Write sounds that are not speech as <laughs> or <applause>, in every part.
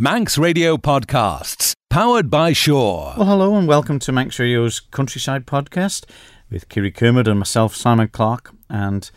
Manx Radio Podcasts, powered by Shore. Well, hello and welcome to Manx Radio's Countryside Podcast with Kiri Kermode and myself, Simon Clark. And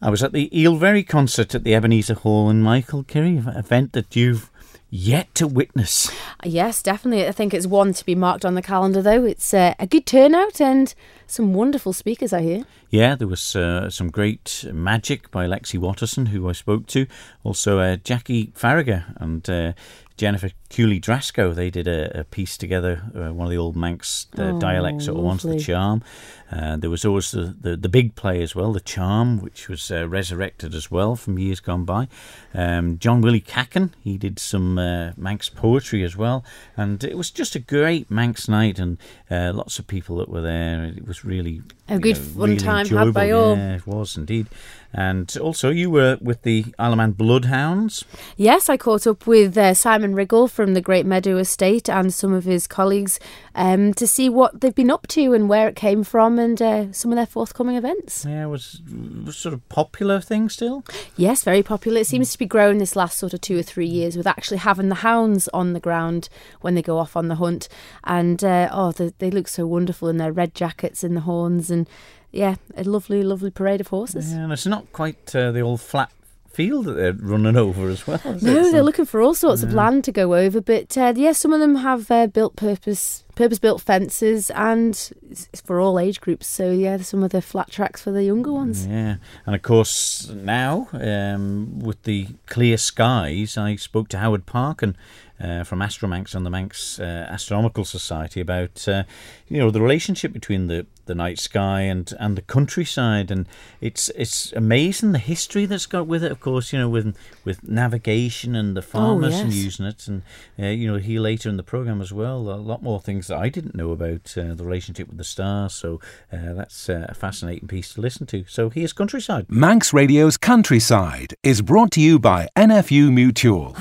I was at the Eilvery concert at the Ebenezer Hall in Michael, Kiri, an event that you've yet to witness. Yes, definitely. I think it's one to be marked on the calendar, though. It's uh, a good turnout and some wonderful speakers, I hear. Yeah, there was uh, some great magic by Lexi Watterson, who I spoke to. Also, uh, Jackie Farragher and uh, Jennifer Cooley Drasco. They did a, a piece together, uh, one of the old Manx uh, Oh, dialects that were once the charm. Uh, there was always the, the, the big play as well, the charm, which was uh, resurrected as well from years gone by. Um, John Willie Cacken, he did some uh, Manx poetry as well. And it was just a great Manx night and uh, lots of people that were there. It was really A good know, fun really time had by all. Yeah, it was indeed. And also, you were with the Isle of Man Bloodhounds. Yes, I caught up with uh, Simon Riggle from the Great Meadow Estate and some of his colleagues um, to see what they've been up to and where it came from and uh, some of their forthcoming events. Yeah, it was, was sort of popular thing still. Yes, very popular. It seems to be growing this last sort of two or three years with actually having the hounds on the ground when they go off on the hunt. And uh, oh, they, they look so wonderful in their red jackets and the horns. And yeah, a lovely, lovely parade of horses. Yeah, and it's not quite uh, the old flat field that they're running over as well. is it? No, So- they're looking for all sorts of land to go over, but uh, yeah, some of them have uh, built purpose purpose built fences, and it's for all age groups. So yeah, some of the flat tracks for the younger ones. Yeah, and of course now um, with the clear skies, I spoke to Howard Parkin uh, from Astromanx and the Manx uh, Astronomical Society about uh, you know the relationship between the, the night sky and, and the countryside, and it's it's amazing the history that's got with it. Of course, you know with with navigation and the farmers and Oh, yes. using it, and uh, you know he later in the program as well a lot more things that I didn't know about uh, the relationship with the stars. So uh, that's uh, a fascinating piece to listen to. So here's countryside. Manx Radio's Countryside is brought to you by NFU Mutual.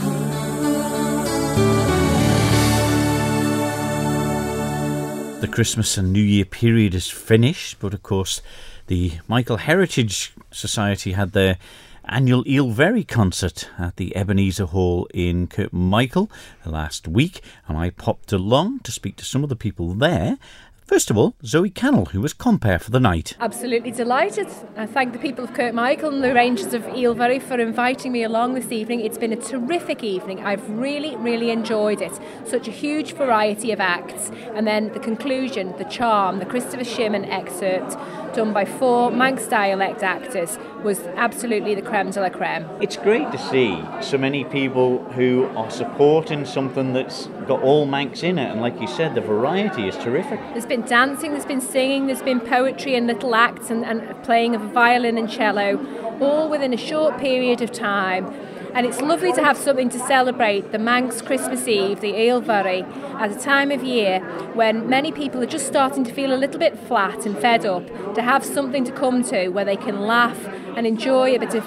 The Christmas and New Year period is finished, but of course, the Michael Heritage Society had their annual Eilvery concert at the Ebenezer Hall in Kirkmichael last week, and I popped along to speak to some of the people there. First of all, Zoe Cannell, who was compere for the night. Absolutely delighted. I thank the people of Kirkmichael and the Rangers of Eilvery for inviting me along this evening. It's been a terrific evening. I've really, really enjoyed it. Such a huge variety of acts. And then the conclusion, the charm, the Christopher Shimmin excerpt done by four Manx dialect actors was absolutely the creme de la creme. It's great to see so many people who are supporting something that's got all Manx in it, and like you said, the variety is terrific. There's been dancing, there's been singing, there's been poetry and little acts and, and playing of violin and cello, all within a short period of time. And it's lovely to have something to celebrate the Manx Christmas Eve, the Eilvery, at a time of year when many people are just starting to feel a little bit flat and fed up, to have something to come to where they can laugh and enjoy a bit of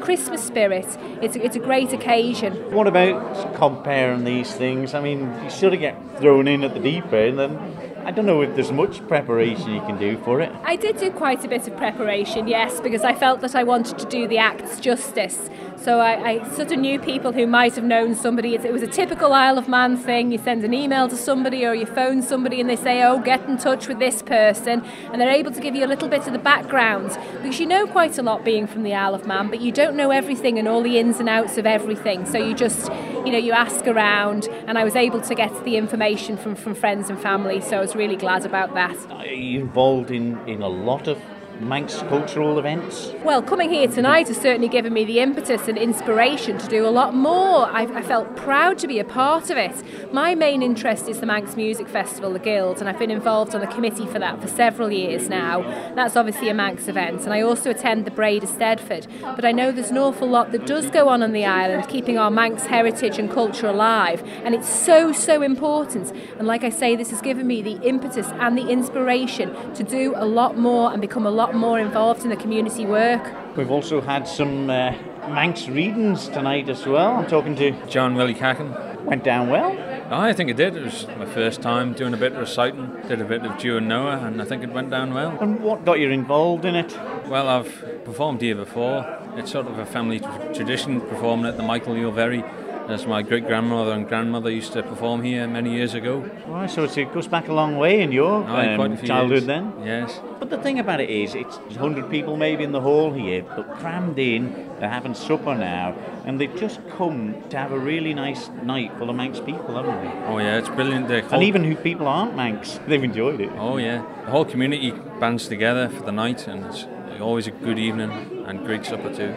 Christmas spirit. It's a, it's a great occasion. What about comparing these things? I mean, you sort of get thrown in at the deep end, and I don't know if there's much preparation you can do for it. I did do quite a bit of preparation, yes, because I felt that I wanted to do the acts justice. So I, I sort of knew people who might have known somebody. It was a typical Isle of Man thing. You send an email to somebody or you phone somebody and they say, oh, get in touch with this person. And they're able to give you a little bit of the background. Because you know quite a lot being from the Isle of Man, but you don't know everything and all the ins and outs of everything. So you just, you know, you ask around. And I was able to get the information from, from friends and family. So I was really glad about that. Are you involved in, in a lot of Manx cultural events? Well, coming here tonight has certainly given me the impetus and inspiration to do a lot more. I, I felt proud to be a part of it. My main interest is the Manx Music Festival, the Guild, and I've been involved on the committee for that for several years now. That's obviously a Manx event, and I also attend the Braid of Stedford. But I know there's an awful lot that does go on on the island, keeping our Manx heritage and culture alive, and it's so, so important. And like I say, this has given me the impetus and the inspiration to do a lot more and become a lot more involved in the community work. We've also had some uh, Manx readings tonight as well. I'm talking to John Willie Cacken. went down well. I think it did. It was my first time doing a bit of reciting. Did a bit of Jew and Noah, and I think it went down well. And what got you involved in it? Well, I've performed here before. It's sort of a family tr- tradition performing at the Michael Ulvery as my great grandmother and grandmother used to perform here many years ago. Right, so it goes back a long way in your Aye, um, quite a few childhood years. then. Yes. But the thing about it is, it's 100 people maybe in the hall here, but crammed in. They're having supper now, and they've just come to have a really nice night full of Manx people, haven't they? Oh yeah, it's brilliant. The And even who people aren't Manx, <laughs> they've enjoyed it. Oh yeah, the whole community bands together for the night, and it's always a good evening and great supper too.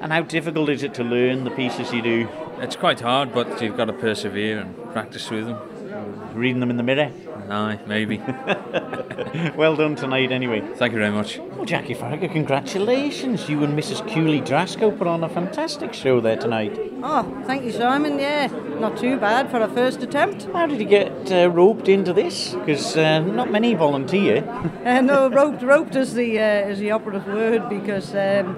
And how difficult is it to learn the pieces you do? It's quite hard, but you've got to persevere and practice through them. Reading them in the mirror? Aye, maybe. <laughs> <laughs> well done tonight, anyway. Thank you very much. Well, Jackie Farragher, congratulations. You and Mrs. Cooley Drasco put on a fantastic show there tonight. Oh, thank you, Simon. Yeah, not too bad for a first attempt. How did you get uh, roped into this? Because uh, not many volunteer. <laughs> Uh, no, roped, roped is the uh, is the operative word because um,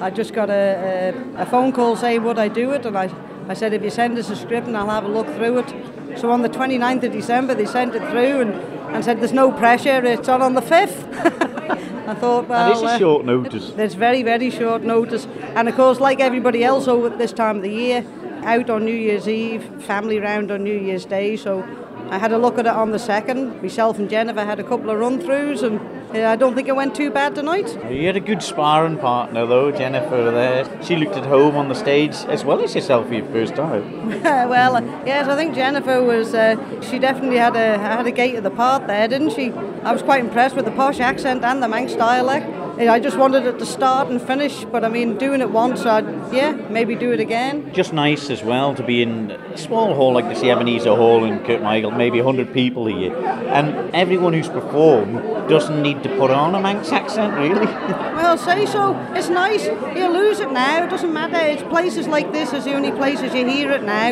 I just got a, a, a phone call saying would I do it, and I, I said if you send us a script and I'll have a look through it. So on the 29th of December they sent it through and, and said there's no pressure, it's on on the 5th. <laughs> I thought, well, that is a uh, short notice. There's very, very short notice. And of course, like everybody else over this time of the year, out on New Year's Eve, family round on New Year's Day. So I had a look at it on the second. Myself and Jennifer had a couple of run throughs, and I don't think it went too bad tonight. You had a good sparring partner, though, Jennifer. There, she looked at home on the stage as well as yourself for your first time. <laughs> well, uh, yes, I think Jennifer was. Uh, she definitely had a had a gate of the part there, didn't she? I was quite impressed with the posh accent and the Manx dialect. I just wanted it to start and finish, but I mean, doing it once, I'd yeah, maybe do it again. Just nice as well to be in a small hall like the Ebenezer Hall in Kirkmichael, maybe 100 people here. And everyone who's performed doesn't need to put on a Manx accent, really. <laughs> Well, say so. It's nice. You lose it now. It doesn't matter. It's places like this is the only places you hear it now.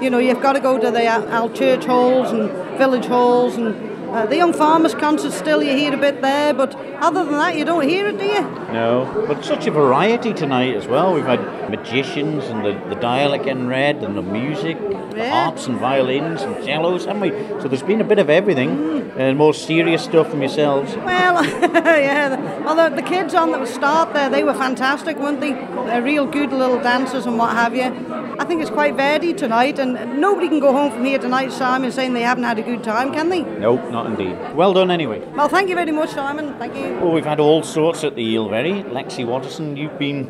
You know, you've got to go to the Al Al church halls and village halls and uh, the young farmers concert. Still, you hear a bit there, but other than that, you don't hear it, do you? No, but such a variety tonight as well. We've had magicians and the, the dialect getting red and the music, the harps and violins and cellos, haven't we? So there's been a bit of everything and more serious stuff from yourselves. Well, <laughs> yeah. The, the kids on the start there, they were fantastic, weren't they? They're real good little dancers and what have you. I think it's quite varied tonight, and nobody can go home from here tonight, Simon, saying they haven't had a good time, can they? Nope, not indeed. Well done anyway. Well, thank you very much, Simon. Thank you. Well, we've had all sorts at the Eelberry. Lexi Watterson, you've been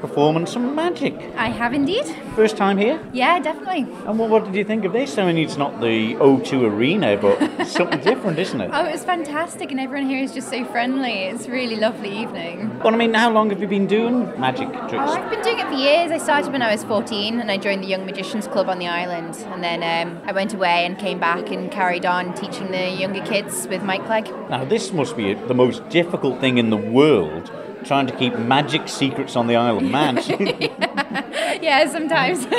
performing some magic. I have indeed. First time here? Yeah, definitely. And what, what did you think of this? I mean, it's not the O2 Arena, but <laughs> something different, isn't it? Oh, it was fantastic, and everyone here is just so friendly. It's a really lovely evening. Well, I mean, how long have you been doing magic Oh, tricks? I've been doing it for years. I started when I was 14 and I joined the Young Magicians Club on the island. And then um, I went away and came back and carried on teaching the younger kids with Mike Clegg. Now, this must be the most difficult thing in the world, trying to keep magic secrets on the Isle of Man. <laughs> <laughs> <laughs> yeah, sometimes. <laughs>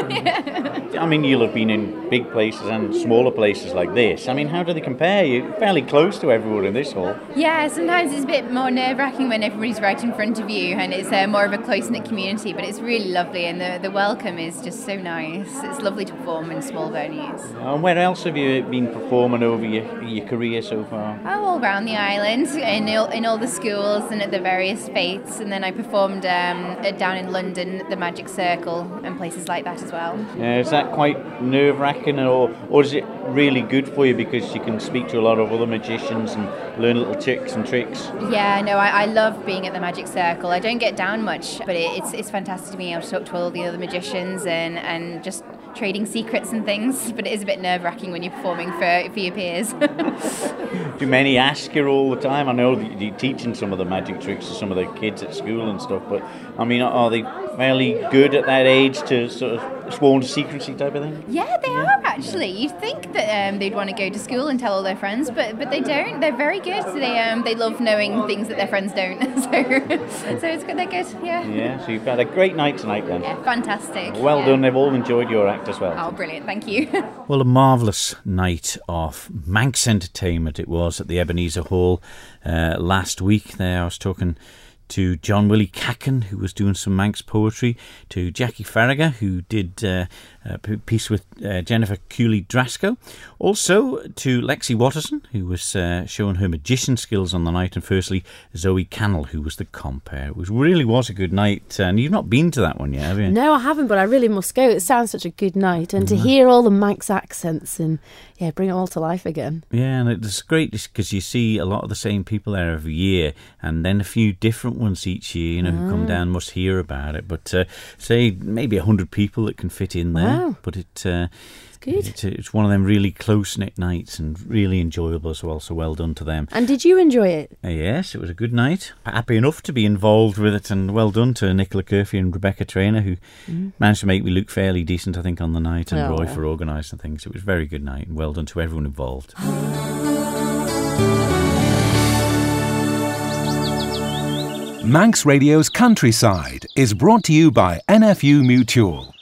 I mean, you'll have been in big places and smaller places like this. I mean, how do they compare? You're fairly close to everyone in this hall. yeah, sometimes it's a bit more nerve wracking when everybody's right in front of you and it's uh, more of a close knit community, but it's really lovely and the, the welcome is just so nice. It's lovely to perform in small venues. And where else have you been performing over your, your career so far? Oh, all around the island, in all, in all the schools and at the various fetes. And then I performed um, down in London at the Magic Circle and places like that as well. Uh, is that quite nerve wracking, or, or is it really good for you because you can speak to a lot of other magicians and learn little tricks and tricks? Yeah, no, I, I love being at the Magic Circle. I don't get down much, but it, it's, it's fantastic to be able to talk to all the other magicians and, and just trading secrets and things. <laughs> But it is a bit nerve wracking when you're performing for, for your peers. <laughs> Do many ask you all the time? I know that you're teaching some of the magic tricks to some of the kids at school and stuff, but I mean, are they fairly good at that age to sort of sworn to secrecy type of thing? Yeah, they are actually. You'd think that um, they'd want to go to school and tell all their friends, but but they don't. They're very good. They um they love knowing things that their friends don't. <laughs> so so it's good. They're good. Yeah. Yeah, so you've had a great night tonight then. Yeah, fantastic. Well Yeah. done, they've all enjoyed your act as well. Oh, brilliant! Thank you. <laughs> Well, a marvellous night of Manx entertainment it was at the Ebenezer Hall uh, last week. There, I was talking to John Willie Cacken, who was doing some Manx poetry, to Jackie Farragher, who did uh, a piece with uh, Jennifer Cooley Drasco. Also to Lexi Watterson, who was uh, showing her magician skills on the night, and firstly Zoe Cannell, who was the compere. It was really was a good night, and you've not been to that one yet, have you? No, I haven't, but I really must go. It sounds such a good night, and to Mhm. hear all the Manx accents and yeah, bring it all to life again. Yeah, and it's great because you see a lot of the same people there every year, and then a few different ones each year. You know, who come Ah. down must hear about it. But uh, say maybe a hundred people that can fit in there. Wow. But it. Uh, good. It's, it's one of them really close knit nights and really enjoyable as well. So well done to them. And did you enjoy it? Uh, yes, it was a good night. Happy enough to be involved with it, and well done to Nicola Curphey and Rebecca Trainer, who Mm. managed to make me look fairly decent, I think, on the night, and Oh. Roy for organising things. It was a very good night, and well done to everyone involved. Manx Radio's Countryside is brought to you by NFU Mutual.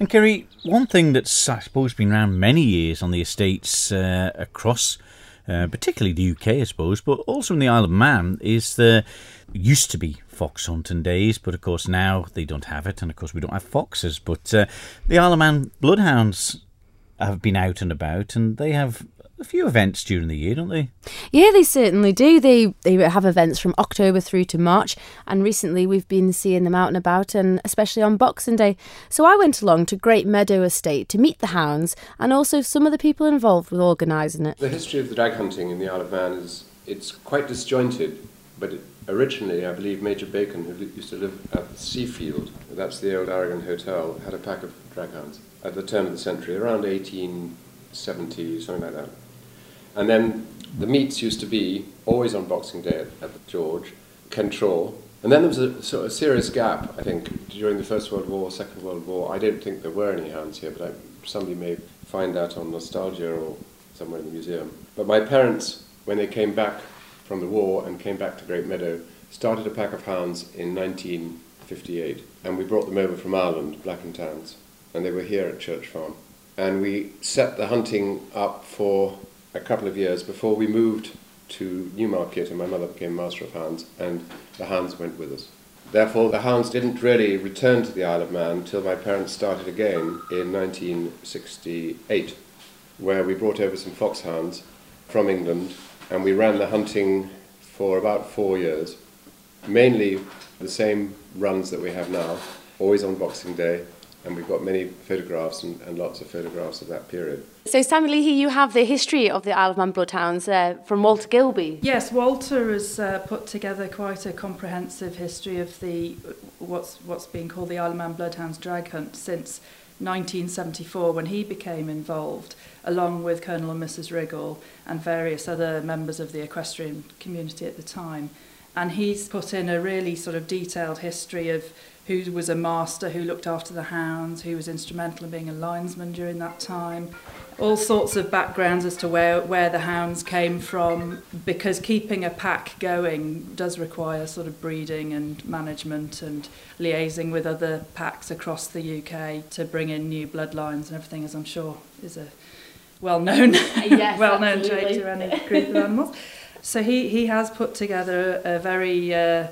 And Kerry, one thing that's I suppose been around many years on the estates uh, across, uh, particularly the UK, I suppose, but also in the Isle of Man, is the used to be fox hunting days, but of course now they don't have it, and of course we don't have foxes. But uh, the Isle of Man bloodhounds have been out and about, and they have a few events during the year, don't they? Yeah, they certainly do. They they have events from October through to March, and recently we've been seeing them out and about, and especially on Boxing Day. So I went along to Great Meadow Estate to meet the hounds and also some of the people involved with organising it. The history of the drag hunting in the Isle of Man is it's quite disjointed, but it, originally I believe Major Bacon, who used to live at Seafield, that's the old Aragon Hotel, had a pack of drag hounds at the turn of the century, around 1870, something like that. And then the meets used to be always on Boxing Day at, at the George, Kentraugh. And then there was a sort of serious gap, I think, during the First World War, Second World War. I don't think there were any hounds here, but I, somebody may find that on Nostalgia or somewhere in the museum. But my parents, when they came back from the war and came back to Great Meadow, started a pack of hounds in 1958. And we brought them over from Ireland, Black and Tans, and they were here at Church Farm. And we set the hunting up for a couple of years before we moved to Newmarket and my mother became Master of Hounds and the hounds went with us. Therefore, the hounds didn't really return to the Isle of Man until my parents started again in 1968, where we brought over some foxhounds from England and we ran the hunting for about four years. Mainly the same runs that we have now, always on Boxing Day, and we've got many photographs and, and lots of photographs of that period. So, Samuel Leahy, you have the history of the Isle of Man bloodhounds uh, from Walter Gilby. Yes, Walter has uh, put together quite a comprehensive history of the what's what's being called the Isle of Man Bloodhounds drag hunt since 1974 when he became involved, along with Colonel and Mrs. Riggle and various other members of the equestrian community at the time. And he's put in a really sort of detailed history of who was a master, who looked after the hounds, who was instrumental in being a linesman during that time. All sorts of backgrounds as to where, where the hounds came from, because keeping a pack going does require sort of breeding and management and liaising with other packs across the UK to bring in new bloodlines and everything, as I'm sure is a well-known, Yes, <laughs> well-known absolutely. trait to any group of animals. So he, he has put together a, a very uh,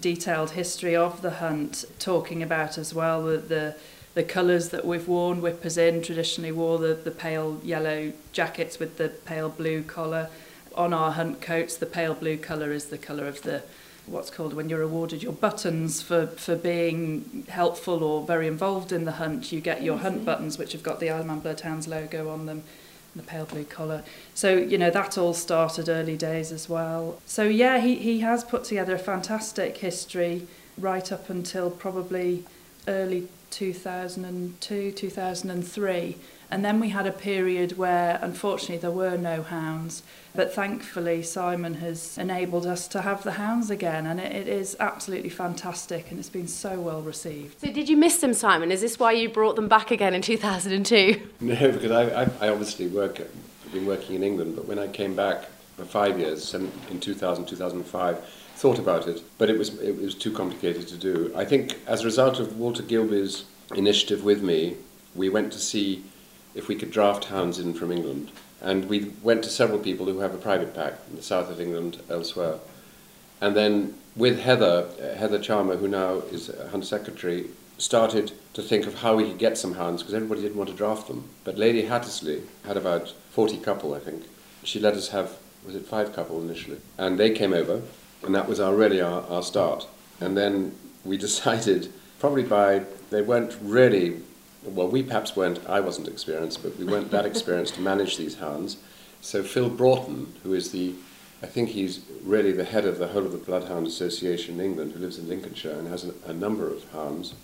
detailed history of the hunt, talking about as well the, the the colours that we've worn. Whippers in traditionally wore the, the pale yellow jackets with the pale blue collar. On our hunt coats, the pale blue colour is the colour of the what's called when you're awarded your buttons for, for being helpful or very involved in the hunt. You get your hunt buttons, which have got the Isle of Man Bloodhounds logo on them the pale blue collar. So, you know, that all started early days as well. So, yeah, he, he has put together a fantastic history right up until probably early 2002, 2003. And then we had a period where, unfortunately, there were no hounds. But thankfully, Simon has enabled us to have the hounds again. And it, it is absolutely fantastic and it's been so well received. So, did you miss them, Simon? Is this why you brought them back again in 2002? <laughs> No, because I, I, I obviously work, I've been working in England, but when I came back for five years, in 2000, 2005, thought about it, but it was, it was too complicated to do. I think as a result of Walter Gilby's initiative with me, we went to see if we could draft hounds in from England. And we went to several people who have a private pack in the south of England, elsewhere. And then with Heather, uh, Heather Charmer, who now is a Hunt Secretary, started to think of how we could get some hounds because everybody didn't want to draft them. But Lady Hattersley had about 40 couple, I think. She let us have, was it five couple initially? And they came over, and that was our, really our, our start. And then we <laughs> decided, probably by, they weren't really, well, we perhaps weren't, I wasn't experienced, but we weren't that experienced to manage these hounds. So Phil Broughton, who is the, I think he's really the head of the whole of the Bloodhound Association in England, who lives in Lincolnshire and has a, a number of hounds,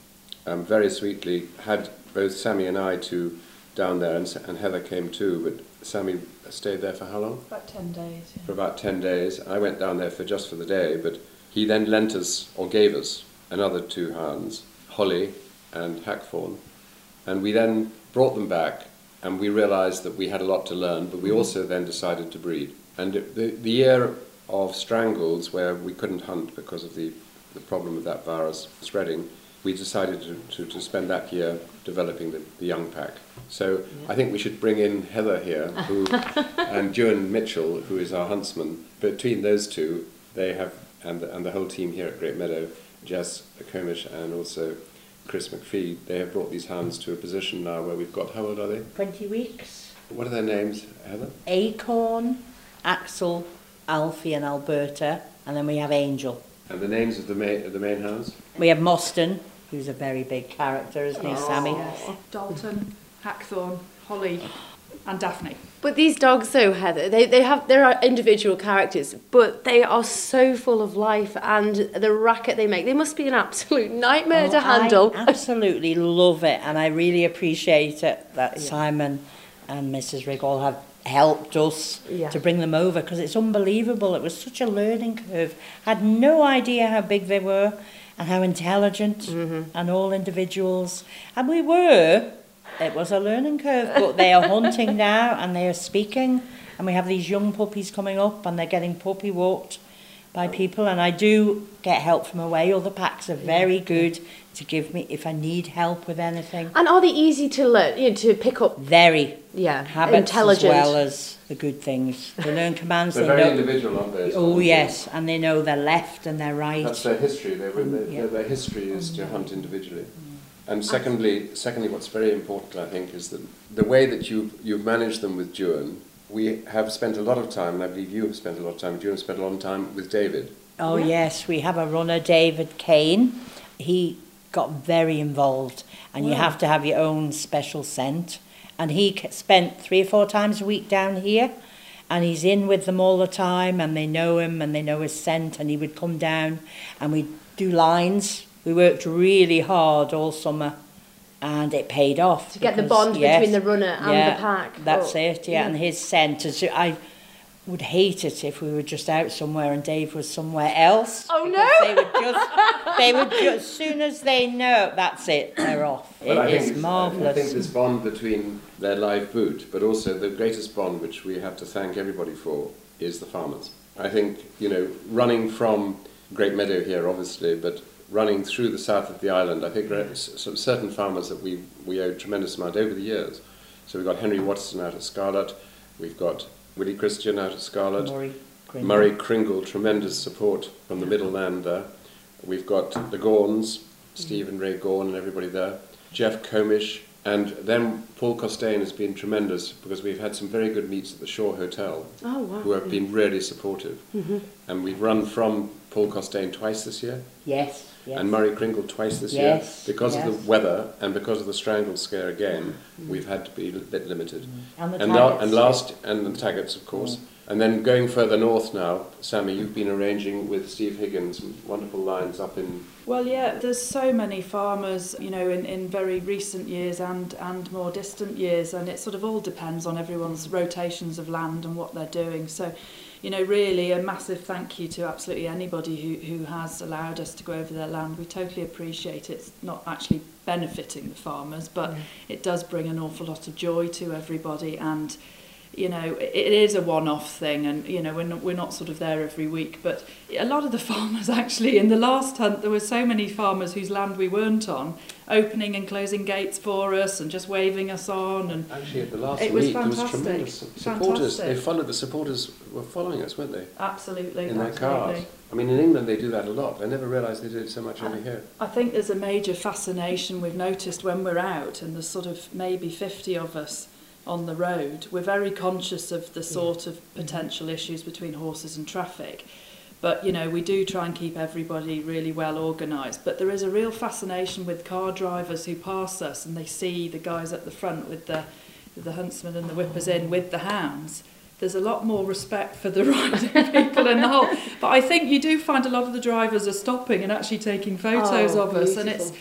um, very sweetly had both Sammy and I to down there, and, and Heather came too, but Sammy stayed there for how long? About 10 days. Yeah. For about 10 days. I went down there for just for the day, but he then lent us, or gave us, another two hounds, Holly and Hackthorn, and we then brought them back, and we realized that we had a lot to learn, but we mm-hmm. also then decided to breed. And the, the year of strangles, where we couldn't hunt because of the, the problem of that virus spreading, we decided to, to, to spend that year developing the, the young pack. So yeah. I think we should bring in Heather here, who, <laughs> and Ewan Mitchell, who is our huntsman. Between those two, they have, and the, and the whole team here at Great Meadow, Jess Comish and also Chris McPhee, they have brought these hounds to a position now where we've got, how old are they? 20 weeks. What are their names, Heather? Acorn, Axel, Alfie and Alberta, and then we have Angel. And the names of the main, of the main hounds? We have Moston, who's a very big character, isn't he, oh. Sammy? Yes. Dalton, Hackthorn, Holly. And Daphne. But these dogs, though, Heather, they, they have there are individual characters, but they are so full of life and the racket they make. They must be an absolute nightmare oh, to handle. I absolutely love it, and I really appreciate it that yeah. Simon and Mrs. Riggle have helped us yeah. to bring them over because it's unbelievable. It was such a learning curve. I had no idea how big they were and how intelligent mm-hmm. and all individuals. And we were. It was a learning curve, but they are hunting <laughs> now and they are speaking. And we have these young puppies coming up and they're getting puppy walked by people. And I do get help from away. Other packs are very good to give me if I need help with anything. And are they easy to learn, you know, to pick up? Very. Yeah. Habits intelligent. as well as the good things. They learn <laughs> commands. They're they very know, individual, aren't they? Oh yes, and they know their left and their right. That's their history. They, they, yeah. Their history is to hunt individually. And secondly, secondly, what's very important, I think, is that the way that you you've managed them with Juan, we have spent a lot of time, and I believe you have spent a lot of time. Juan spent a lot of time with David. Oh yeah. yes, we have a runner, David Kane. He got very involved, and wow. you have to have your own special scent. And he spent three or four times a week down here, and he's in with them all the time, and they know him and they know his scent. And he would come down, and we'd do lines. We worked really hard all summer, and it paid off to get the bond yes, between the runner and yeah, the pack. That's oh, it, yeah. yeah. And his scent, as I would hate it if we were just out somewhere and Dave was somewhere else. Oh no! They would just, <laughs> they would just, as soon as they know, that's it, they're off. But it is marvellous. I think this bond between their live boot, but also the greatest bond which we have to thank everybody for, is the farmers. I think, you know, running from Great Meadow here, obviously, but running through the south of the island, I think some certain farmers that we, we owe a tremendous amount over the years. So we've got Henry Watson out of Scarlett, we've got Willie Christian out of Scarlett. Murray Cringle. Murray Cringle, tremendous support from the middle land there. We've got the Gawnes, Steve and Ray Gawne and everybody there. Jeff Comish, and then Paul Costain has been tremendous because we've had some very good meets at the Shore Hotel oh, wow. who have been really supportive. Mm-hmm. And we've run from Paul Costain twice this year. Yes. Yes. and Murray Cringle twice this yes, year. Because yes. of the weather and because of the strangle scare again, mm. we've had to be a bit limited. Mm. And the and, la- and last, and the Taggets, of course. Mm. And then going further north now, Sammy, you've been arranging with Steve Higgins wonderful lines up in. Well, yeah, there's so many farmers, you know, in, in very recent years and, and more distant years, and it sort of all depends on everyone's rotations of land and what they're doing. So, you know, really a massive thank you to absolutely anybody who, who has allowed us to go over their land. We totally appreciate it. It's not actually benefiting the farmers, but mm. it does bring an awful lot of joy to everybody and you know, it, it is a one-off thing, and you know, we're not, we're not sort of there every week. But a lot of the <laughs> farmers actually, in the last hunt, there were so many farmers whose land we weren't on, opening and closing gates for us, and just waving us on. And Actually, at the last week it was meet, there was fantastic. tremendous supporters. Fantastic. They followed the supporters were following us, weren't they? Absolutely, In their absolutely. cars. I mean, in England they do that a lot. I never realised they did it so much over here. I think there's a major fascination we've noticed when we're out, and there's sort of maybe 50 of us on the road. We're very conscious of the mm. sort of mm-hmm. potential issues between horses and traffic. But, you know, we do try and keep everybody really well organised. But there is a real fascination with car drivers who pass us and they see the guys at the front with the, the huntsmen and the whippers in with the hounds. There's a lot more respect for the <laughs> riding people in the whole. But I think you do find a lot of the drivers are stopping and actually taking photos Oh, of us. And it's.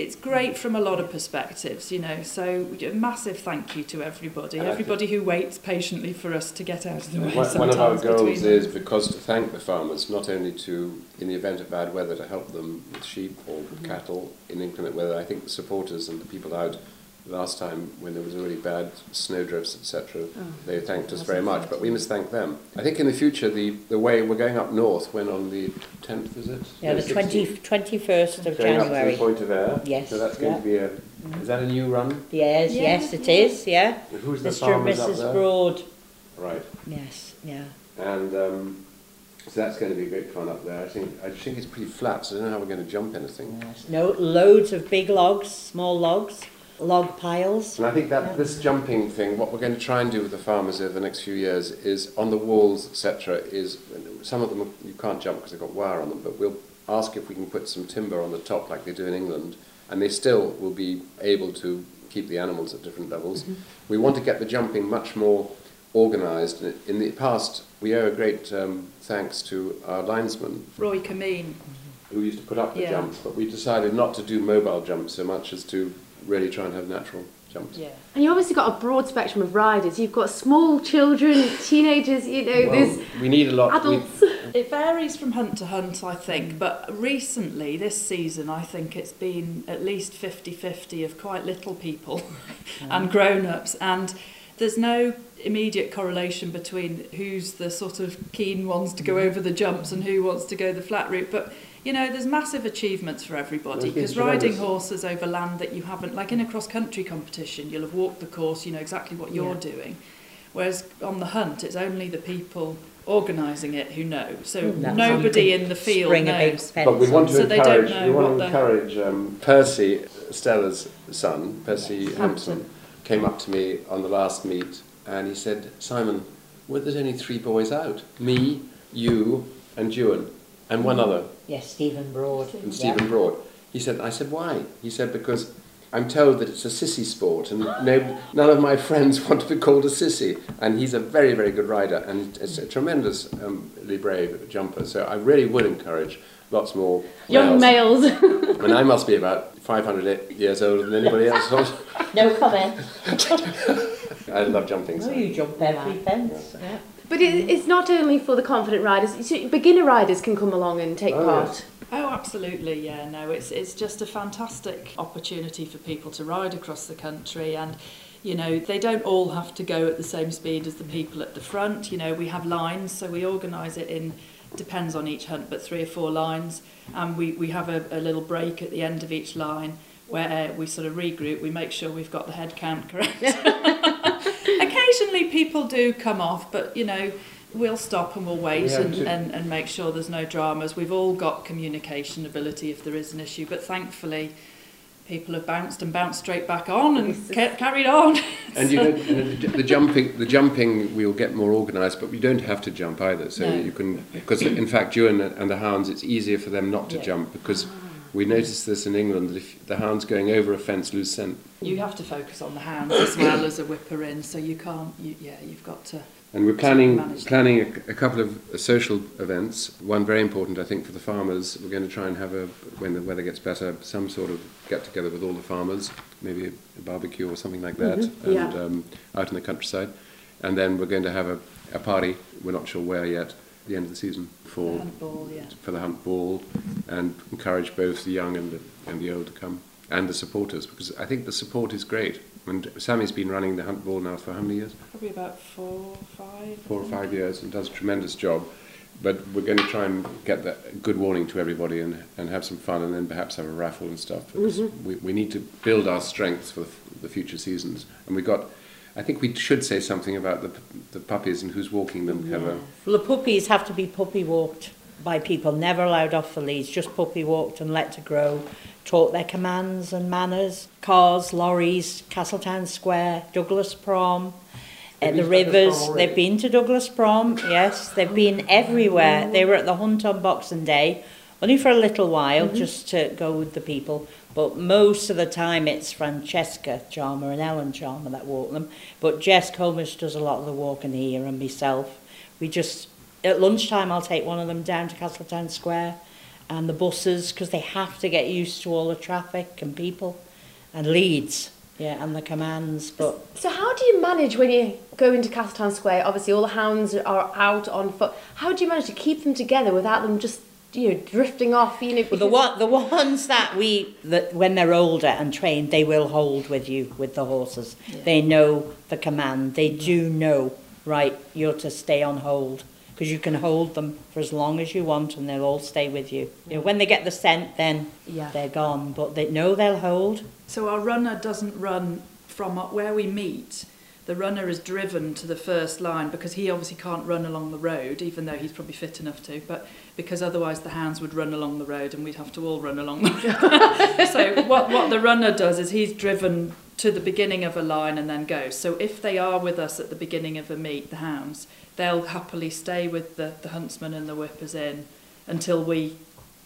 it's great from a lot of perspectives, you know. So a massive thank you to everybody, and everybody who waits patiently for us to get out of the way. One, one of our goals is because to thank the farmers, not only to, in the event of bad weather, to help them with sheep or with mm -hmm. cattle in inclement weather. I think the supporters and the people out last time when there was a really bad snowdrifts, etc., Oh, they thanked us very much. But we must thank them. I think in the future, the, the way we're going up north, when on the 10th, is it? Yeah, No, the 20, 16th. 21st of Going up to January. the Point of Ayre. Yes, So that's going yeah. to be a. Is that a new run? Yes, Yeah, yes, it is. yeah. Who's the Mr. and farmers up Mrs. there? Broad. Right. Yes, yeah. And um, so that's going to be a great fun up there. I think I think it's pretty flat, so I don't know how we're going to jump anything. yes. No, loads of big logs, small logs, log piles. And I think that this jumping thing, what we're going to try and do with the farmers over the next few years is on the walls, etc. Is some of them you can't jump because they've got wire on them, but we'll ask if we can put some timber on the top like they do in England, and they still will be able to keep the animals at different levels. We want to get the jumping much more organised. In the past, we owe a great um, thanks to our linesman Roy Cameen. who used to put up the Yeah. jumps, but we decided not to do mobile jumps so much as to really try and have natural jumps. Yeah. And you obviously got a broad spectrum of riders. You've got small children, <laughs> teenagers, you know, Well, there's we need a lot. we- adults. <laughs> It varies from hunt to hunt, I think, mm. but recently, this season, I think it's been at least 50 50 of quite little people <laughs> and mm. grown ups. And there's no immediate correlation between who's the sort of keen ones to go mm. over the jumps and who wants to go the flat route. But you know, there's massive achievements for everybody because riding horses over land that you haven't, like in a cross country competition, you'll have walked the course, you know exactly what you're Yeah. doing. Whereas on the hunt, it's only the people organising it who know. So That's nobody in the field Spring a big knows. But we want to So they don't encourage. know We want to encourage um, Percy, Stella's son, Percy Yes. Hampson, came up to me on the last meet and he said, "Simon, well, there's only three boys out: me, you, and Ewan, and one other, Yes, Stephen Broad. and Stephen Broad." He said, "I said why?" He said, "Because." I'm told that it's a sissy sport, and no, none of my <laughs> friends want to be called a sissy. And he's a very, very good rider, and it's a tremendously um, brave jumper. So I really would encourage lots more young males. males. <laughs> And I must be about 500 years older than anybody else. <laughs> No comment. I love jumping. No, So. you jump every fence. Yeah. But it, mm. it's not only for the confident riders. It's- Beginner riders can come along and take Oh, part. yes. Oh, absolutely, yeah. No, it's it's just a fantastic opportunity for people to ride across the country, and you know they don't all have to go at the same speed as the people at the front. You know, we have lines, so we organise it in depends on each hunt, but three or four lines, and we we have a, a little break at the end of each line where we sort of regroup. We make sure we've got the head count correct. <laughs> <laughs> Occasionally, people do come off, but you know. We'll stop and we'll wait We and, to- and, and make sure there's no dramas. We've all got communication ability if there is an issue, but thankfully, people have bounced and bounced straight back on and ca- carried on. <laughs> And you and the jumping, the jumping, we'll get more organised, but we don't have to jump either. So No. you can, because in fact, you and, and the hounds, it's easier for them not to Yeah. jump because ah. We noticed this in England that if the hounds going over a fence lose scent. You have to focus on the hounds as well as a whipper in, so you can't. You, yeah, you've got to. And we're planning planning a, a couple of uh, social events. One very important, I think, for the farmers. We're going to try and have a when the weather gets better, some sort of get together with all the farmers, maybe a, a barbecue or something like that, Mhm, yeah. and um, out in the countryside. And then we're going to have a, a party. We're not sure where yet. The end of the season for Handball, yeah. for the hunt ball, and encourage both the young and the, and the old to come, and the supporters because I think the support is great. And Sammy's been running the Hunt Ball now for how many years? Probably about four, five. Four or five years, and does a tremendous job. But we're going to try and get that good warning to everybody and, and have some fun, and then perhaps have a raffle and stuff. Because Mhm. we, we need to build our strengths for the, the future seasons. And we've got, I think we should say something about the, the puppies and who's walking them. Have a, Well, the puppies have to be puppy walked by people, never allowed off the leads, just puppy walked and let to grow, taught their commands and manners. Cars, lorries, Castletown Square, Douglas Prom, at the been to Douglas rivers. They've been to Douglas Prom, yes. They've been everywhere. They were at the hunt on Boxing Day, only for a little while, Mhm. just to go with the people. But most of the time it's Francesca Charmer and Ellen Charmer that walk them. But Jess Comish does a lot of the walking here and myself. We just, at lunchtime I'll take one of them down to Castletown Square and the buses because they have to get used to all the traffic and people and leads, yeah, and the commands. But So how do you manage when you go into Castletown Square? Obviously, all the hounds are out on foot. How do you manage to keep them together without them just, you know, drifting off? You know, Well, the one, the ones that we, that when they're older and trained, they will hold with you with the horses. They know the command. They do know, right? You're to stay on hold because you can hold them for as long as you want, and they'll all stay with you. You know, when they get the scent, then Yeah. they're gone. But they know they'll hold. So our runner doesn't run from where we meet. The runner is driven to the first line because he obviously can't run along the road, even though he's probably fit enough to. But because otherwise the hounds would run along the road and we'd have to all run along the road. <laughs> so what what the runner does is he's driven to the beginning of a line and then goes. So if they are with us at the beginning of a meet, the hounds, they'll happily stay with the, the huntsman and the whippers in until we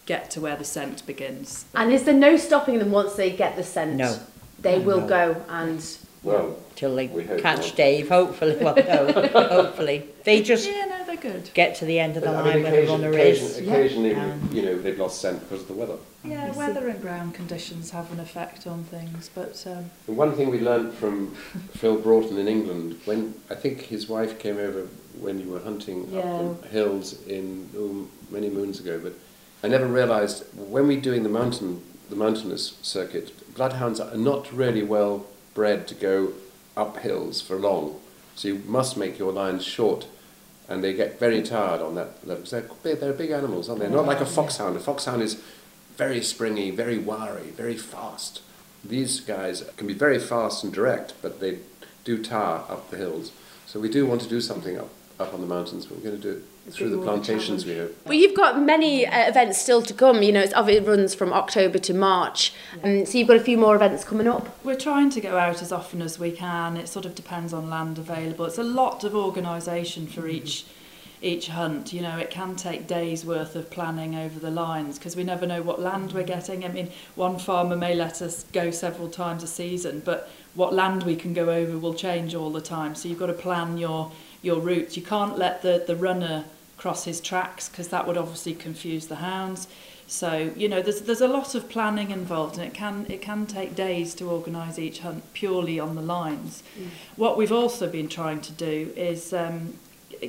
get to where the scent begins. And is there no stopping them once they get the scent? No. They will No. go and. Well, till they hope catch not. Dave. Hopefully, well, <laughs> no, hopefully they just Yeah, no, they're good. get to the end of the I line mean, when the occasion- runner occasion- is. occasionally, And- you know, they've lost scent because of the weather. Yeah, weather and ground conditions have an effect on things, but um, one thing we learned from <laughs> Phil Broughton in England, when I think his wife came over when you were hunting Yeah. up the hills in oh, many moons ago, but I never realised when we're doing the mountain, the mountainous circuit, bloodhounds are not really well bred to go up hills for long, so you must make your lines short. And they get very tired on that level. They're, big- they're big animals, aren't they? Not like a foxhound. A foxhound is very springy, very wiry, very fast. These guys can be very fast and direct, but they do tire up the hills. So we do want to do something up, up on the mountains, but we're going to do it through the more of a plantations challenge. we have. Well, you've got many uh, events still to come. You know, it's, it runs from October to March. Um, so you've got a few more events coming up. we're trying to go out as often as we can. It sort of depends on land available. It's a lot of organisation for each each hunt. You know, it can take days worth of planning over the lines because we never know what land we're getting. I mean, one farmer may let us go several times a season, but what land we can go over will change all the time. So you've got to plan your your routes. You can't let the the runner cross his tracks because that would obviously confuse the hounds. So you know, there's there's a lot of planning involved, and it can it can take days to organise each hunt purely on the lines. Mm. What we've also been trying to do is um,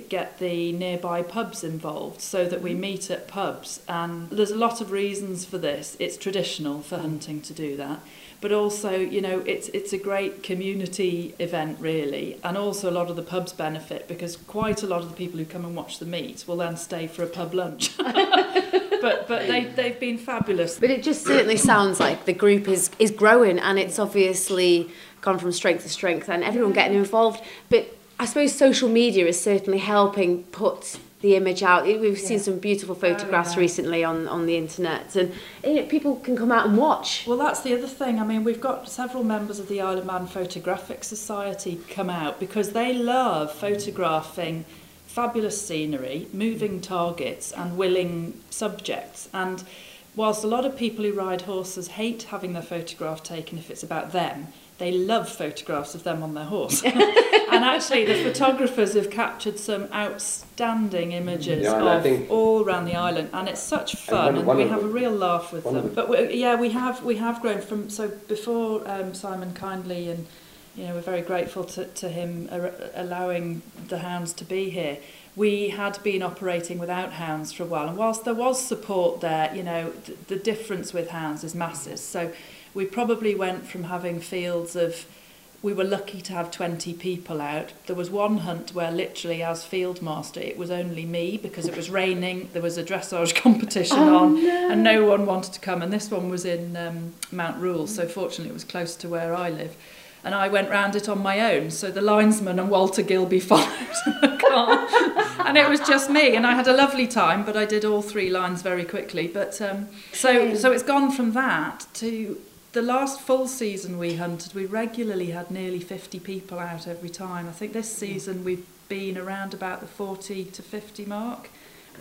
get the nearby pubs involved so that we mm. meet at pubs. And there's a lot of reasons for this. It's traditional for mm. hunting to do that. But also, you know, it's it's a great community event really, and also a lot of the pubs benefit because quite a lot of the people who come and watch the meet will then stay for a pub lunch. <laughs> but but they they've been fabulous. But it just certainly sounds like the group is, is growing and it's obviously gone from strength to strength and everyone getting involved. But I suppose social media is certainly helping put the image out. We've yeah. seen some beautiful photographs yeah. recently on, on the internet, and you know, people can come out and watch. Well, that's the other thing. I mean, we've got several members of the Isle of Man Photographic Society come out because they love photographing fabulous scenery, moving targets, and willing subjects. And whilst a lot of people who ride horses hate having their photograph taken if it's about them, they love photographs of them on their horse. <laughs> <laughs> and actually, the photographers have captured some outstanding images Yeah, of think- all around the island, and it's such fun, one- and, we have the- a real laugh with them. the- But we, yeah, we have we have grown from so before um, Simon kindly and you know we're very grateful to, to him allowing the hounds to be here. We had been operating without hounds for a while, and whilst there was support there, you know th- the difference with hounds is massive. So we probably went from having fields of we were lucky to have 20 people out. There was one hunt where literally as field master it was only me because it was raining, there was a dressage <laughs> competition Oh, on no. and no one wanted to come and this one was in um, Mount Rule so fortunately it was close to where I live. And I went round it on my own, so the linesman and Walter Gilby <laughs> followed the car, and it was just me. And I had a lovely time, but I did all three lines very quickly. But um, so, so it's gone from that to the last full season we hunted, we regularly had nearly 50 people out every time. I think this mm. season we've been around about the 40 to 50 mark.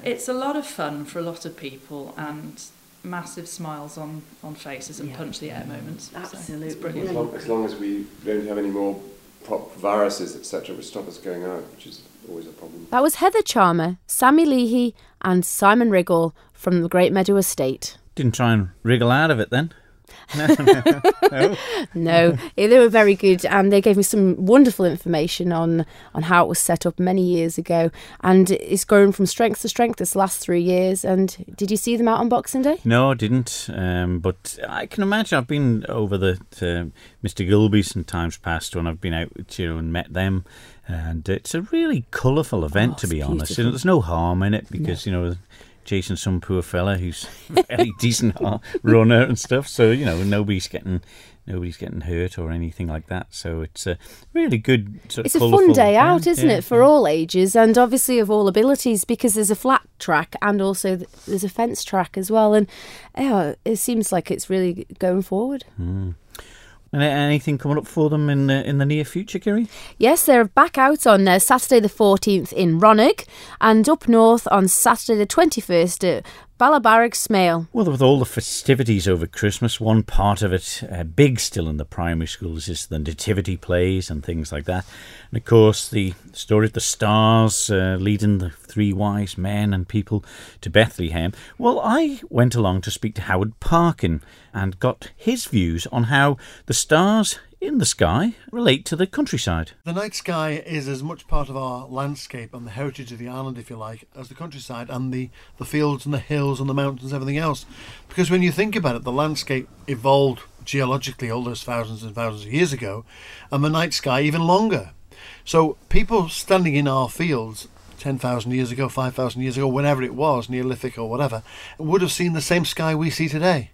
It's a lot of fun for a lot of people and massive smiles on, on faces and punch the air moments. So Absolutely. it's As long, as long as we don't have any more prop viruses, etc., which stop us going out, which is always a problem. That was Heather Charmer, Sammy Leahy, and Simon Riggle from the Great Meadow Estate. Didn't try and wriggle out of it then. <laughs> No, <laughs> eh, they were very good, and they gave me some wonderful information on on how it was set up many years ago, and it's grown from strength to strength this last three years. And did you see them out on Boxing Day? No, I didn't. Um, but I can imagine I've been over the to Mr. Gilby's in times past when I've been out with you and met them, and it's a really colourful event to be honest. You know, there's no harm in it because you know. Chasing some poor fella who's <laughs> a very decent runner and stuff, so you know nobody's getting nobody's getting hurt or anything like that. So it's a really good. Sort It's a fun day yeah, out, isn't yeah, it, for all ages and obviously of all abilities because there's a flat track and also there's a fence track as well. And yeah, it seems like it's really going forward. Mm. Anything coming up for them in the in the near future, Kerry? Yes, they're back out on uh, Saturday the 14th in Ronague and up north on Saturday the 21st at Balabarag Smeale. Well, with all the festivities over Christmas, one part of it, uh, big still in the primary schools, is the nativity plays and things like that. And of course, the story of the stars uh, leading the three wise men and people to Bethlehem. Well, I went along to speak to Howard Parkin and got his views on how the stars in the sky relate to the countryside. The night sky is as much part of our landscape and the heritage of the island, if you like, as the countryside and the, the fields and the hills and the mountains everything else. Because when you think about it, the landscape evolved geologically all those thousands and thousands of years ago, and the night sky even longer. So people standing in our fields 10,000 years ago, 5,000 years ago, whenever it was, Neolithic or whatever, would have seen the same sky we see today.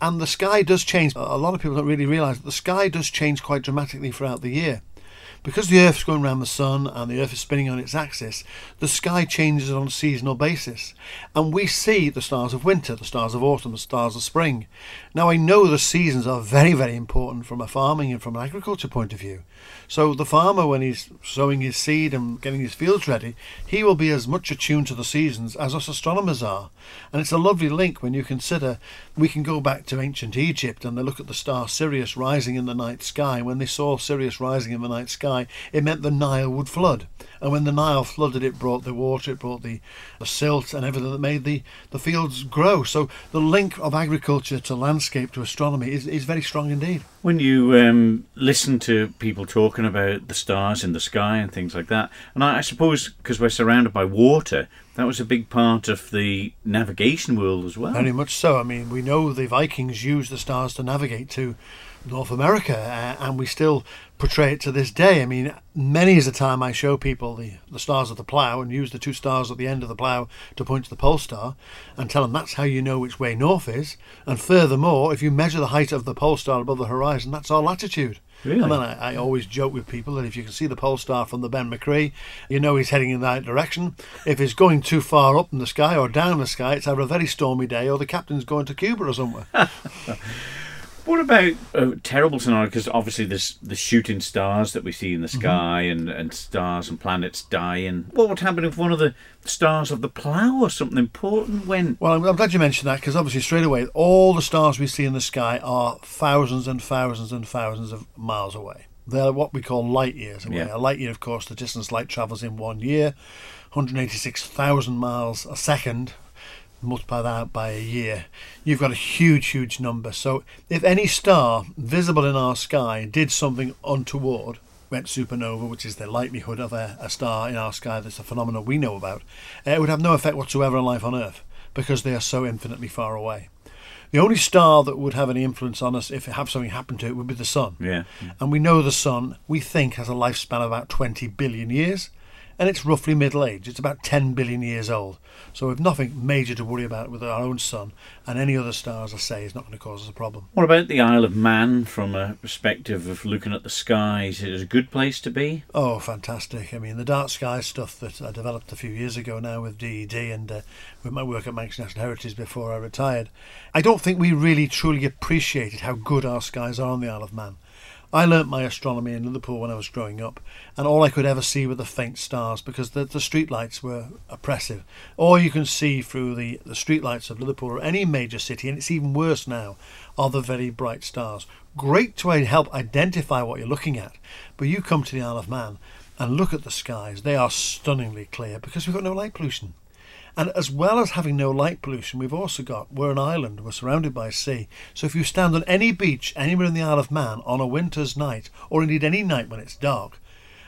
And the sky does change. A lot of people don't really realise that the sky does change quite dramatically throughout the year. Because the Earth's going around the sun and the Earth is spinning on its axis, the sky changes on a seasonal basis. And we see the stars of winter, the stars of autumn, the stars of spring. Now, I know the seasons are very, very important from a farming and from an agriculture point of view. So, the farmer, when he's sowing his seed and getting his fields ready, he will be as much attuned to the seasons as us astronomers are. And it's a lovely link when you consider we can go back to ancient Egypt and they look at the star Sirius rising in the night sky. When they saw Sirius rising in the night sky, it meant the Nile would flood. And when the Nile flooded, it brought the water, it brought the, the silt and everything that made the, the fields grow. So the link of agriculture to landscape to astronomy is, is very strong indeed. When you um, listen to people talking about the stars in the sky and things like that, and I, I suppose because we're surrounded by water, that was a big part of the navigation world as well. Very much so. I mean, we know the Vikings used the stars to navigate to North America, uh, and we still portray it to this day. I mean, many is the time I show people the, the stars of the plough and use the two stars at the end of the plough to point to the pole star and tell them that's how you know which way north is. And furthermore, if you measure the height of the pole star above the horizon, that's our latitude. Really? And then I, I always joke with people that if you can see the pole star from the Ben-my-Chree, you know he's heading in the right direction. If it's going too far up in the sky or down the sky, it's either a very stormy day or the captain's going to Cuba or somewhere. <laughs> What about a terrible scenario? Because obviously there's the shooting stars that we see in the Mm-hmm. sky and, and stars and planets dying. What would happen if one of the stars of the plough or something important went? Well, I'm, I'm glad you mentioned that because obviously straight away, all the stars we see in the sky are thousands and thousands and thousands of miles away. They're what we call light years away. Yeah. A light year, of course, the distance light travels in one year, 186,000 miles a second. Multiply that out by a year, you've got a huge, huge number. So, if any star visible in our sky did something untoward, went supernova, which is the likelihood of a, a star in our sky that's a phenomenon we know about, uh, it would have no effect whatsoever on life on Earth because they are so infinitely far away. The only star that would have any influence on us if it have something happen to it would be the sun. Yeah. And we know the sun, we think, has a lifespan of about 20 billion years and it's roughly middle age. It's about 10 billion years old. So we've nothing major to worry about with our own sun, and any other star, as I say, is not going to cause us a problem. What about the Isle of Man from a perspective of looking at the skies? Is it a good place to be? Oh, fantastic. I mean, the dark sky stuff that I developed a few years ago now with DED and uh, with my work at Manx National Heritage before I retired, I don't think we really truly appreciated how good our skies are on the Isle of Man. I learnt my astronomy in Liverpool when I was growing up, and all I could ever see were the faint stars because the, the street lights were oppressive. All you can see through the, the street lights of Liverpool or any major city, and it's even worse now, are the very bright stars. Great to help identify what you're looking at, but you come to the Isle of Man and look at the skies, they are stunningly clear because we've got no light pollution. And as well as having no light pollution, we've also got, we're an island, we're surrounded by sea. So if you stand on any beach anywhere in the Isle of Man on a winter's night, or indeed any night when it's dark,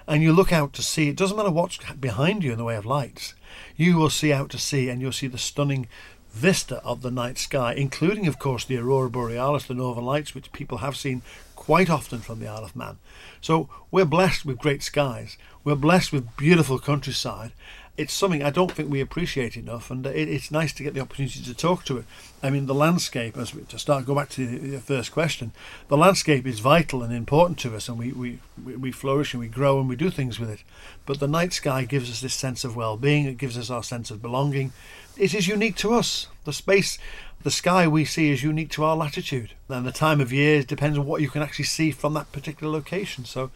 and you look out to sea, it doesn't matter what's behind you in the way of lights, you will see out to sea and you'll see the stunning vista of the night sky, including, of course, the aurora borealis, the northern lights, which people have seen quite often from the Isle of Man. So we're blessed with great skies. We're blessed with beautiful countryside, it's something I don't think we appreciate enough, and it, it's nice to get the opportunity to talk to it. I mean, the landscape, as we, to start, go back to the, first question, the landscape is vital and important to us, and we, we, we flourish and we grow and we do things with it. But the night sky gives us this sense of well being, it gives us our sense of belonging. It is unique to us. The space, the sky we see is unique to our latitude, and the time of year depends on what you can actually see from that particular location. So,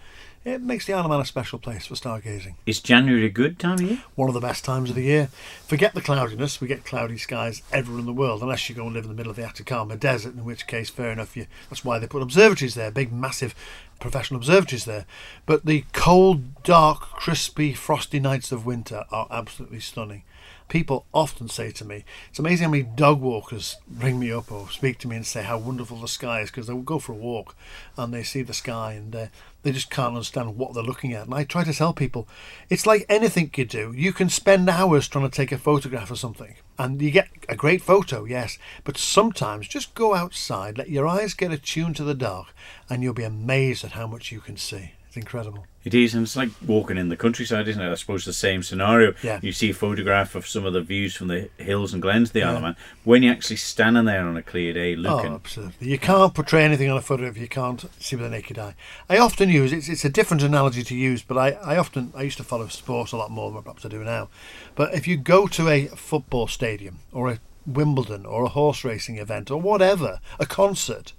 it makes the Isle of Man a special place for stargazing. Is January a good time of year? One of the best times of the year. Forget the cloudiness, we get cloudy skies everywhere in the world, unless you go and live in the middle of the Atacama Desert, in which case, fair enough, you, that's why they put observatories there, big, massive professional observatories there. But the cold, dark, crispy, frosty nights of winter are absolutely stunning people often say to me, it's amazing how many dog walkers ring me up or speak to me and say how wonderful the sky is because they will go for a walk and they see the sky and uh, they just can't understand what they're looking at. And I try to tell people, it's like anything you do. You can spend hours trying to take a photograph of something and you get a great photo, yes, but sometimes just go outside, let your eyes get attuned to the dark, and you'll be amazed at how much you can see. It's incredible. It is, and it's like walking in the countryside, isn't it? I suppose the same scenario. Yeah. You see a photograph of some of the views from the hills and glens of the. Isle of Man. When you're actually standing there on a clear day oh, looking, Oh, absolutely. You can't portray anything on a photo if you can't see with the naked eye. I often use it's it's a different analogy to use, but I, I often I used to follow sports a lot more than perhaps I do now. But if you go to a football stadium or a Wimbledon or a horse racing event or whatever, a concert,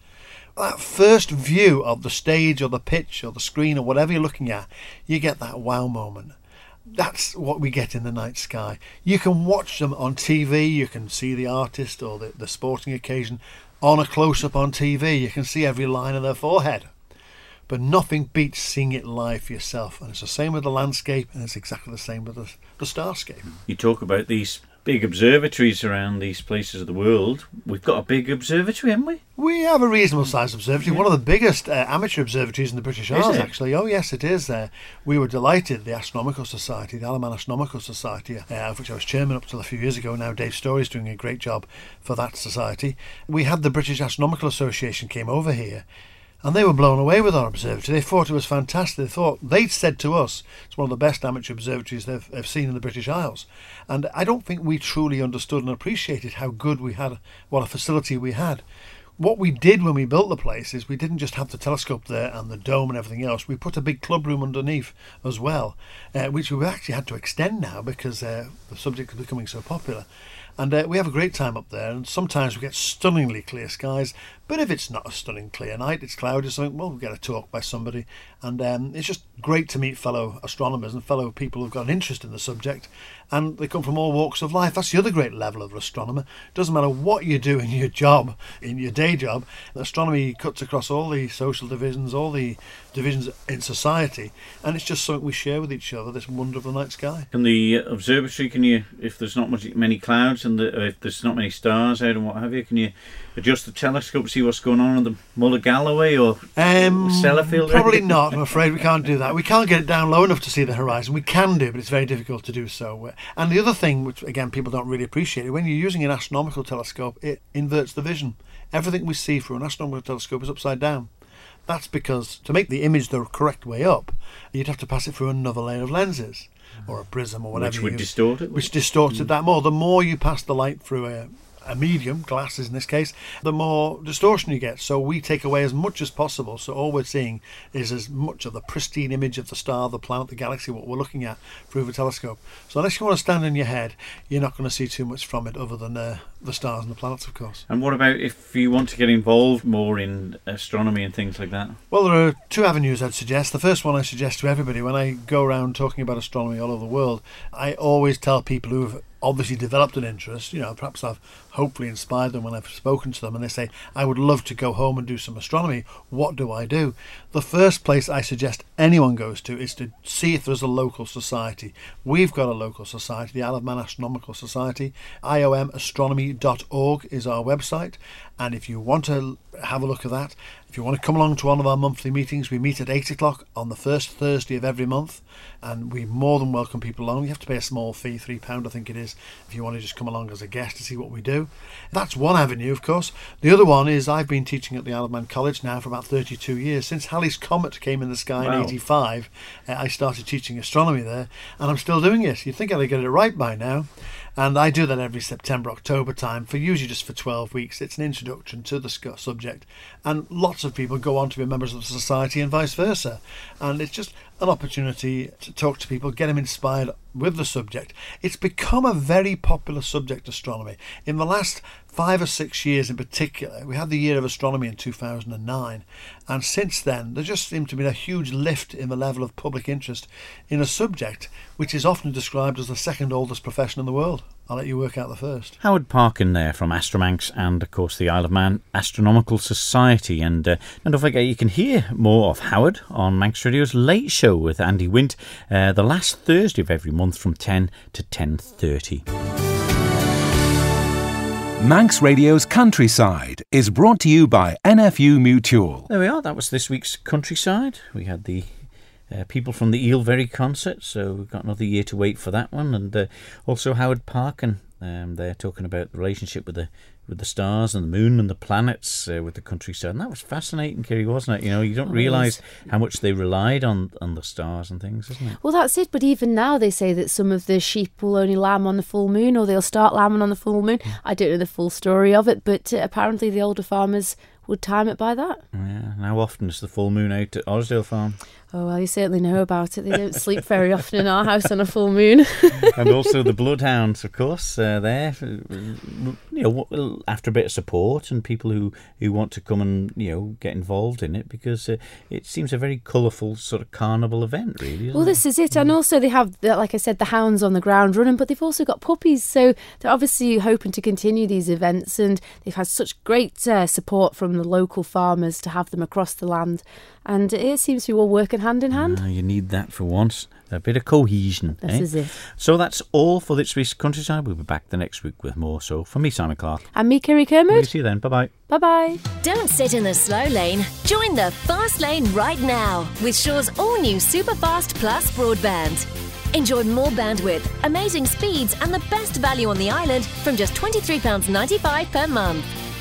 that first view of the stage or the pitch or the screen or whatever you're looking at, you get that wow moment. That's what we get in the night sky. You can watch them on TV, you can see the artist or the, the sporting occasion on a close up on TV. You can see every line of their forehead. But nothing beats seeing it live for yourself. And it's the same with the landscape, and it's exactly the same with the, the starscape. you talk about these big observatories around these places of the world. We've got a big observatory, haven't we? We have a reasonable sized observatory, one of the biggest uh, amateur observatories in the British Isles, actually. Oh, yes, it is. Uh, we were delighted, the Astronomical Society, the Isle of Man Astronomical Society, uh, of which I was chairman up till a few years ago. Now Dave Story is doing a great job for that society. We had the British Astronomical Association came over here. And they were blown away with our observatory. They thought it was fantastic. They thought they'd said to us it's one of the best amateur observatories they've, they've seen in the British Isles. And I don't think we truly understood and appreciated how good we had, what a facility we had what we did when we built the place is we didn't just have the telescope there and the dome and everything else. We put a big club room underneath as well, uh, which we've actually had to extend now because uh, the subject is becoming so popular. And uh, we have a great time up there, and sometimes we get stunningly clear skies. But if it's not a stunning clear night, it's cloudy something, well, we'll get a talk by somebody. And um, it's just great to meet fellow astronomers and fellow people who've got an interest in the subject. And they come from all walks of life. That's the other great level of an astronomer. doesn't matter what you do in your job, in your day job, astronomy cuts across all the social divisions, all the divisions in society. And it's just something we share with each other, this wonder of the night sky. Can the observatory, can you, if there's not much, many clouds and the, if there's not many stars out and what have you, can you adjust the telescope, see what's going on in the Mull of Galloway or Um, Sellafield? Probably <laughs> not. I'm afraid we can't do that. We can't get it down low enough to see the horizon. We can do, but it's very difficult to do so. And the other thing, which again people don't really appreciate, when you're using an astronomical telescope, it inverts the vision. everything we see through an astronomical telescope is upside down. That's because to make the image the correct way up, you'd have to pass it through another layer of lenses or a prism or whatever. Which would distort it? Which distorted it that more. The more you pass the light through a, a medium, glasses in this case, the more distortion you get. So we take away as much as possible. So all we're seeing is as much of the pristine image of the star, the planet, the galaxy, what we're looking at through the telescope. So unless you want to stand in your head, you're not going to see too much from it other than uh, the stars and the planets, of course. And what about if you want to get involved more in astronomy and things like that? Well, there are two avenues I'd suggest. The first one I suggest to everybody when I go around talking about astronomy all over the world, I always tell people who've obviously developed an interest, you know, perhaps I've hopefully inspired them when I've spoken to them and they say, I would love to go home and do some astronomy. What do I do? The first place I suggest anyone goes to is to see if there's a local society. We've got a local society, the Isle of Man Astronomical Society. IOMastronomy.org is our website. And if you want to have a look at that, if you want to come along to one of our monthly meetings, we meet at 8 o'clock on the first Thursday of every month. And we more than welcome people along. You have to pay a small fee, £3 I think it is, if you want to just come along as a guest to see what we do. That's one avenue, of course. The other one is I've been teaching at the Isle of Man College now for about 32 years. Since Halley's Comet came in the sky Wow. in 85, uh, I started teaching astronomy there, and I'm still doing it. You'd think I'd get it right by now. And I do that every September, October time, for usually just for 12 weeks. It's an introduction to the subject. And lots of people go on to be members of the society and vice versa. And it's just an opportunity to talk to people, get them inspired with the subject. It's become a very popular subject, astronomy. In the last five or six years in particular, we had the Year of Astronomy in 2009. And since then, there just seemed to be a huge lift in the level of public interest in a subject which is often described as the second oldest profession in the world. I'll let you work out the first. Howard Parkin there from Astromanx and, of course, the Isle of Man Astronomical Society. And, uh, and don't forget, you can hear more of Howard on Manx Radio's Late Show with Andy Wint uh, the last Thursday of every month from 10 to 10.30. Manx Radio's Countryside is brought to you by NFU Mutual. There we are. That was this week's Countryside. We had the uh, people from the Oie'll Verree concert, so we've got another year to wait for that one. And uh, also Howard Parkin. Um, they're talking about the relationship with the with the stars and the moon and the planets uh, with the countryside, and that was fascinating, Kerry, wasn't it? You know, you don't Oh, realise how much they relied on on the stars and things, isn't it? Well, that's it. But even now, they say that some of the sheep will only lamb on the full moon, or they'll start lambing on the full moon. I don't know the full story of it, but uh, apparently the older farmers would time it by that. Yeah. And how often is the full moon out at Osdale Farm? Oh well, you certainly know about it. They don't sleep very often in our house on a full moon. <laughs> and also the bloodhounds, of course, uh, there. You know, after a bit of support and people who, who want to come and you know get involved in it because uh, it seems a very colourful sort of carnival event, really. Well, this is it, and also they have, like I said, the hounds on the ground running, but they've also got puppies, so they're obviously hoping to continue these events, and they've had such great uh, support from the local farmers to have them across the land, and it seems to be all working hand in hand. Ah, you need that for once. A bit of cohesion. This eh? is it. So that's all for this week's countryside. We'll be back the next week with more. So for me, Simon Clark. And me, Kerry We'll Kermode. see you then. Bye bye. Bye bye. Don't sit in the slow lane. Join the fast lane right now with Sure's all new Superfast Plus broadband. Enjoy more bandwidth, amazing speeds, and the best value on the island from just £23.95 per month.